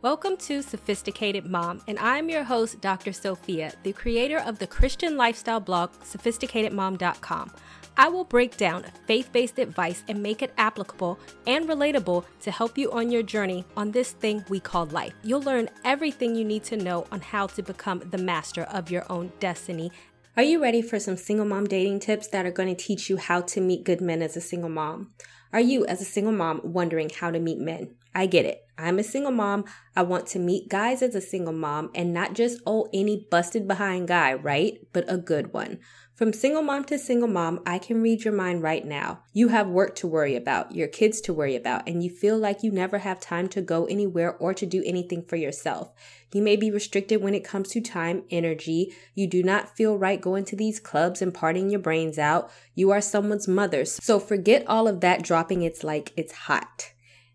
Welcome to Sophisticated Mom, and I'm your host, Dr. Sophia, the creator of the Christian lifestyle blog, sophisticatedmom.com. I will break down faith based advice and make it applicable and relatable to help you on your journey on this thing we call life. You'll learn everything you need to know on how to become the master of your own destiny. Are you ready for some single mom dating tips that are going to teach you how to meet good men as a single mom? Are you, as a single mom, wondering how to meet men? I get it. I'm a single mom. I want to meet guys as a single mom and not just, oh, any busted behind guy, right? But a good one. From single mom to single mom, I can read your mind right now. You have work to worry about, your kids to worry about, and you feel like you never have time to go anywhere or to do anything for yourself. You may be restricted when it comes to time, energy. You do not feel right going to these clubs and partying your brains out. You are someone's mother. So forget all of that dropping it's like it's hot.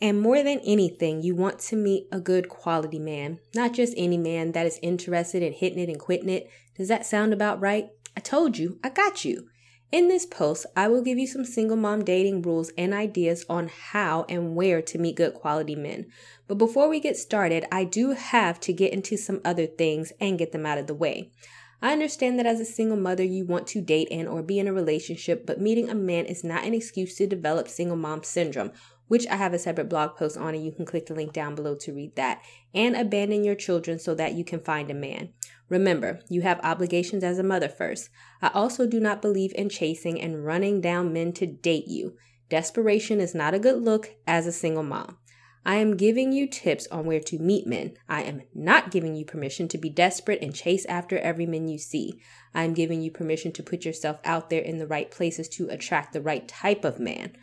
And more than anything, you want to meet a good quality man, not just any man that is interested in hitting it and quitting it. Does that sound about right? I told you, I got you. In this post, I will give you some single mom dating rules and ideas on how and where to meet good quality men. But before we get started, I do have to get into some other things and get them out of the way. I understand that as a single mother, you want to date and or be in a relationship, but meeting a man is not an excuse to develop single mom syndrome, which I have a separate blog post on, and you can click the link down below to read that, and abandon your children so that you can find a man. Remember, you have obligations as a mother first. I also do not believe in chasing and running down men to date you. Desperation is not a good look as a single mom. I am giving you tips on where to meet men. I am not giving you permission to be desperate and chase after every man you see. I am giving you permission to put yourself out there in the right places to attract the right type of man.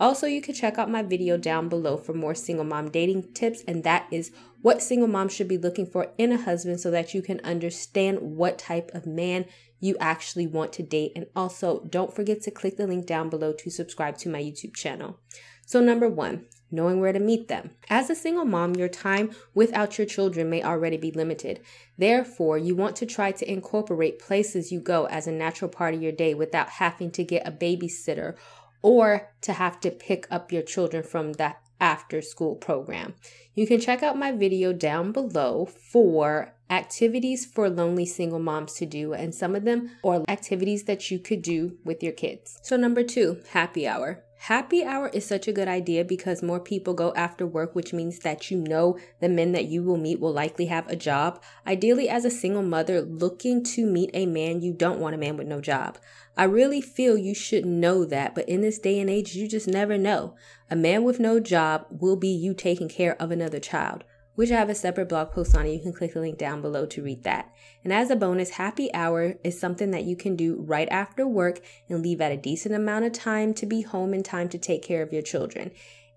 Also, you can check out my video down below for more single mom dating tips, and that is what single moms should be looking for in a husband so that you can understand what type of man you actually want to date. And also, don't forget to click the link down below to subscribe to my YouTube channel. So, number one, knowing where to meet them. As a single mom, your time without your children may already be limited. Therefore, you want to try to incorporate places you go as a natural part of your day without having to get a babysitter or to have to pick up your children from that after school program. You can check out my video down below for activities for lonely single moms to do, and some of them are activities that you could do with your kids. So, number two, happy hour. Happy hour is such a good idea because more people go after work, which means that you know the men that you will meet will likely have a job. Ideally, as a single mother looking to meet a man, you don't want a man with no job. I really feel you should know that, but in this day and age, you just never know. A man with no job will be you taking care of another child which I have a separate blog post on. You can click the link down below to read that. And as a bonus, happy hour is something that you can do right after work and leave at a decent amount of time to be home in time to take care of your children.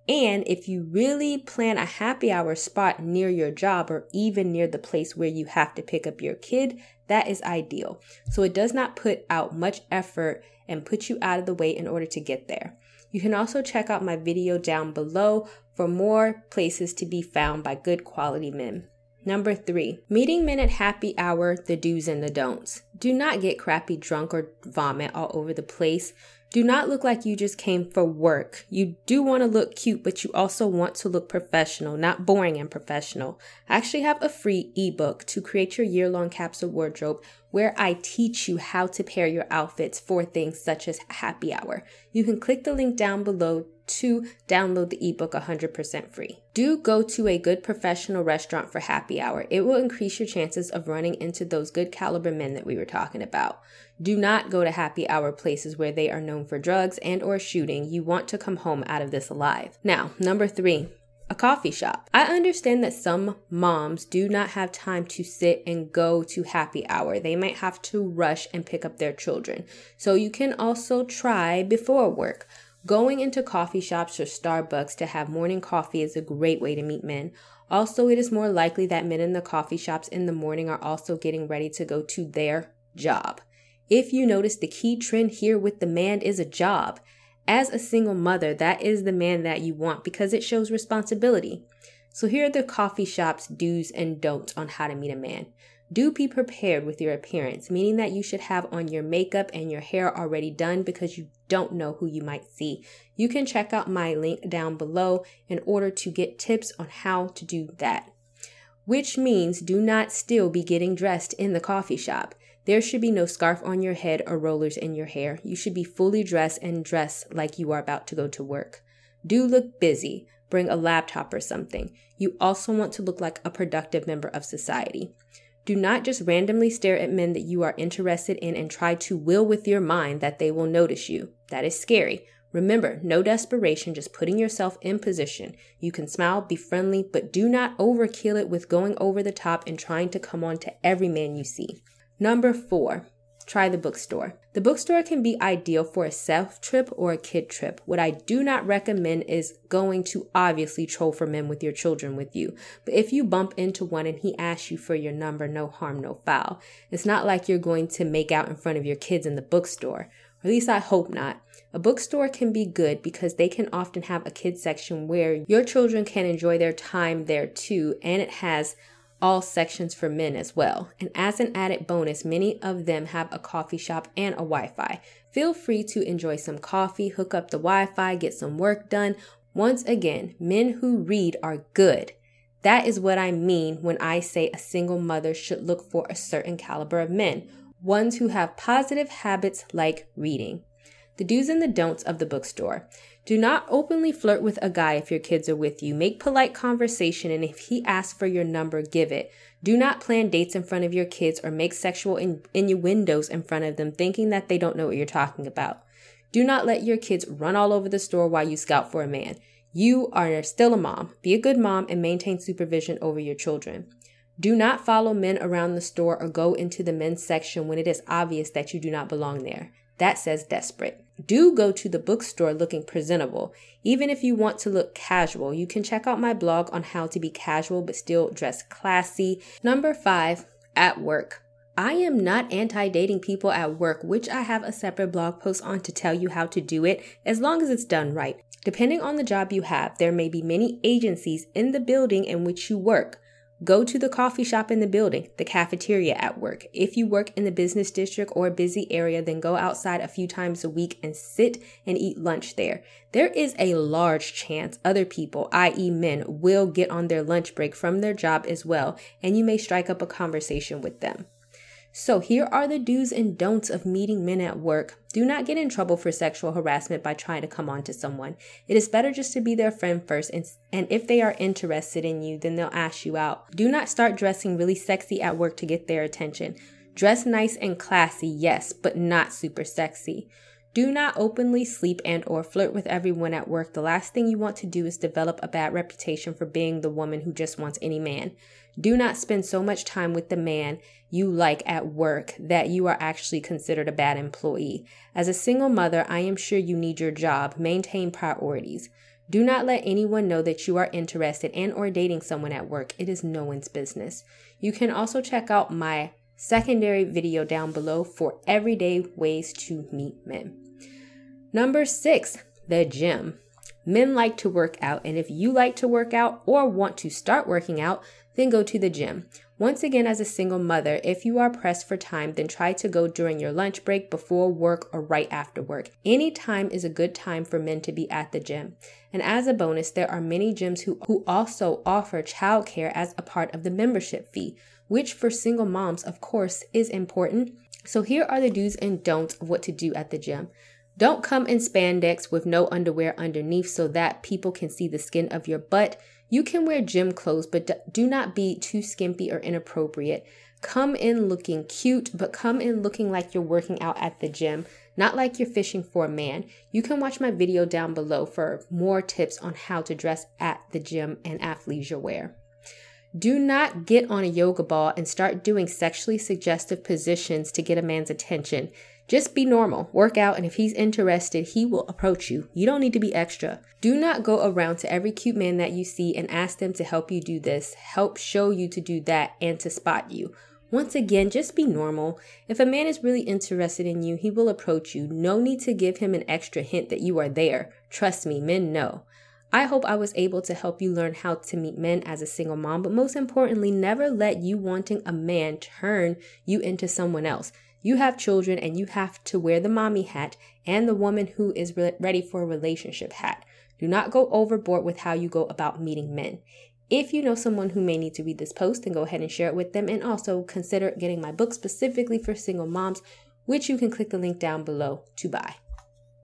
And if you really plan a happy hour spot near your job or even near the place where you have to pick up your kid, that is ideal. So it does not put out much effort and put you out of the way in order to get there. You can also check out my video down below for more places to be found by good quality men. Number three, meeting men at happy hour, the do's and the don'ts. Do not get crappy drunk or vomit all over the place. Do not look like you just came for work. You do want to look cute, but you also want to look professional, not boring and professional. I actually have a free ebook to create your year long capsule wardrobe where I teach you how to pair your outfits for things such as happy hour. You can click the link down below to download the ebook 100% free. Do go to a good professional restaurant for happy hour. It will increase your chances of running into those good caliber men that we were talking about. Do not go to happy hour places where they are known for drugs and or shooting. You want to come home out of this alive. Now, number 3, a coffee shop. I understand that some moms do not have time to sit and go to happy hour. They might have to rush and pick up their children. So you can also try before work. Going into coffee shops or Starbucks to have morning coffee is a great way to meet men. Also, it is more likely that men in the coffee shops in the morning are also getting ready to go to their job. If you notice, the key trend here with the man is a job. As a single mother, that is the man that you want because it shows responsibility. So, here are the coffee shop's do's and don'ts on how to meet a man. Do be prepared with your appearance, meaning that you should have on your makeup and your hair already done because you don't know who you might see. You can check out my link down below in order to get tips on how to do that. Which means do not still be getting dressed in the coffee shop. There should be no scarf on your head or rollers in your hair. You should be fully dressed and dress like you are about to go to work. Do look busy. Bring a laptop or something. You also want to look like a productive member of society. Do not just randomly stare at men that you are interested in and try to will with your mind that they will notice you. That is scary. Remember, no desperation, just putting yourself in position. You can smile, be friendly, but do not overkill it with going over the top and trying to come on to every man you see. Number four, try the bookstore. The bookstore can be ideal for a self trip or a kid trip. What I do not recommend is going to obviously troll for men with your children with you. But if you bump into one and he asks you for your number, no harm, no foul. It's not like you're going to make out in front of your kids in the bookstore. Or at least I hope not. A bookstore can be good because they can often have a kids section where your children can enjoy their time there too, and it has all sections for men as well. And as an added bonus, many of them have a coffee shop and a Wi Fi. Feel free to enjoy some coffee, hook up the Wi Fi, get some work done. Once again, men who read are good. That is what I mean when I say a single mother should look for a certain caliber of men, ones who have positive habits like reading. The do's and the don'ts of the bookstore. Do not openly flirt with a guy if your kids are with you. Make polite conversation, and if he asks for your number, give it. Do not plan dates in front of your kids or make sexual innuendos in front of them, thinking that they don't know what you're talking about. Do not let your kids run all over the store while you scout for a man. You are still a mom. Be a good mom and maintain supervision over your children. Do not follow men around the store or go into the men's section when it is obvious that you do not belong there. That says desperate. Do go to the bookstore looking presentable. Even if you want to look casual, you can check out my blog on how to be casual but still dress classy. Number five, at work. I am not anti dating people at work, which I have a separate blog post on to tell you how to do it as long as it's done right. Depending on the job you have, there may be many agencies in the building in which you work. Go to the coffee shop in the building, the cafeteria at work. If you work in the business district or a busy area, then go outside a few times a week and sit and eat lunch there. There is a large chance other people, i.e., men, will get on their lunch break from their job as well, and you may strike up a conversation with them. So, here are the do's and don'ts of meeting men at work. Do not get in trouble for sexual harassment by trying to come on to someone. It is better just to be their friend first, and, and if they are interested in you, then they'll ask you out. Do not start dressing really sexy at work to get their attention. Dress nice and classy, yes, but not super sexy. Do not openly sleep and or flirt with everyone at work. The last thing you want to do is develop a bad reputation for being the woman who just wants any man. Do not spend so much time with the man you like at work that you are actually considered a bad employee. As a single mother, I am sure you need your job. Maintain priorities. Do not let anyone know that you are interested and or dating someone at work. It is no one's business. You can also check out my secondary video down below for everyday ways to meet men. Number 6, the gym. Men like to work out, and if you like to work out or want to start working out, then go to the gym. Once again, as a single mother, if you are pressed for time, then try to go during your lunch break, before work, or right after work. Any time is a good time for men to be at the gym. And as a bonus, there are many gyms who, who also offer childcare as a part of the membership fee, which for single moms, of course, is important. So here are the do's and don'ts of what to do at the gym. Don't come in spandex with no underwear underneath so that people can see the skin of your butt. You can wear gym clothes, but do not be too skimpy or inappropriate. Come in looking cute, but come in looking like you're working out at the gym, not like you're fishing for a man. You can watch my video down below for more tips on how to dress at the gym and athleisure wear. Do not get on a yoga ball and start doing sexually suggestive positions to get a man's attention. Just be normal, work out, and if he's interested, he will approach you. You don't need to be extra. Do not go around to every cute man that you see and ask them to help you do this, help show you to do that, and to spot you. Once again, just be normal. If a man is really interested in you, he will approach you. No need to give him an extra hint that you are there. Trust me, men know. I hope I was able to help you learn how to meet men as a single mom, but most importantly, never let you wanting a man turn you into someone else. You have children and you have to wear the mommy hat and the woman who is re- ready for a relationship hat. Do not go overboard with how you go about meeting men. If you know someone who may need to read this post, then go ahead and share it with them. And also consider getting my book specifically for single moms, which you can click the link down below to buy.